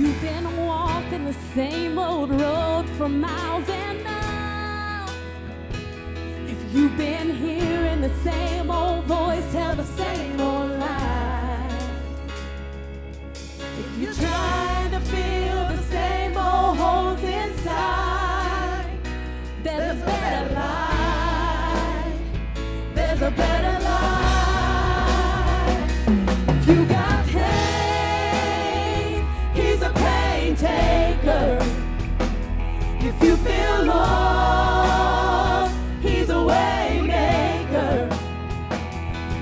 You've been walking the same old road for miles and miles. If you've been hearing the same old voice tell the same old If you feel lost, he's a way maker.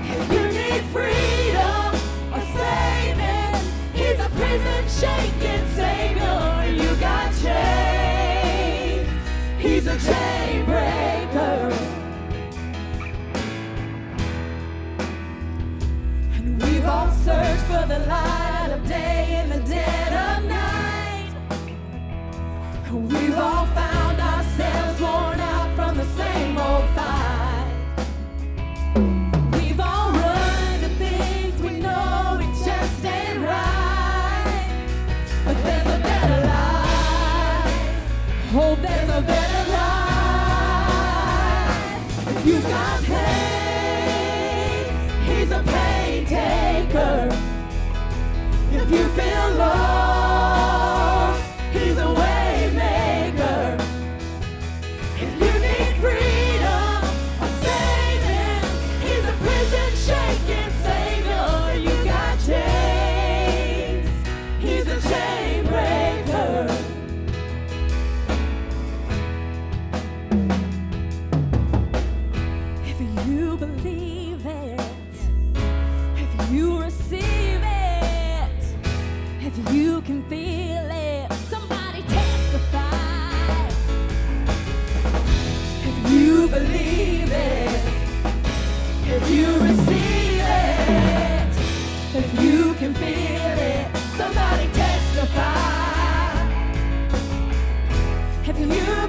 If you need freedom or saving, he's a prison shaking savior. You got chains, he's a chain breaker. And we've all searched for the light he's a pain taker. If you feel lost, Have you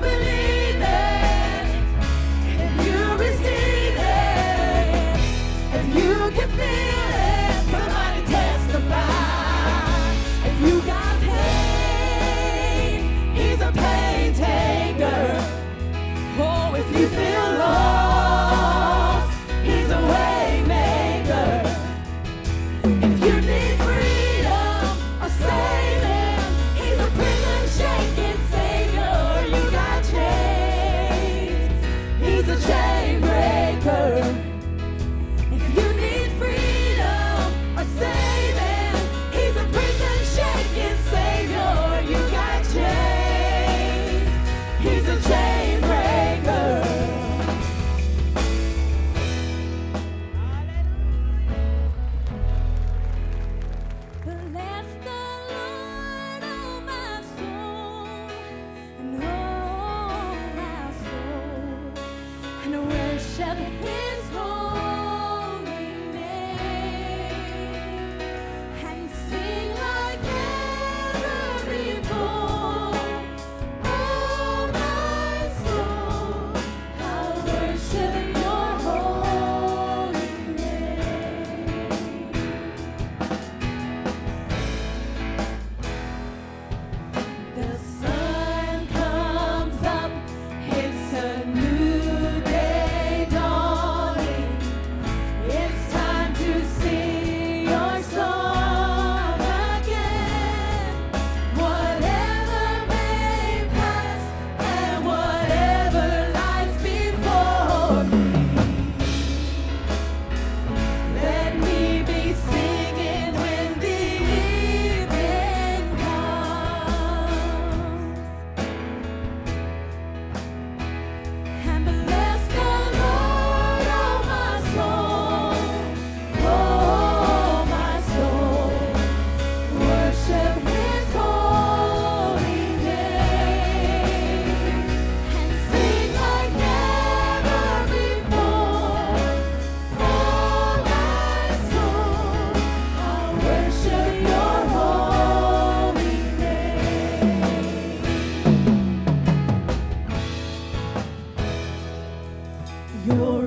step Lord. your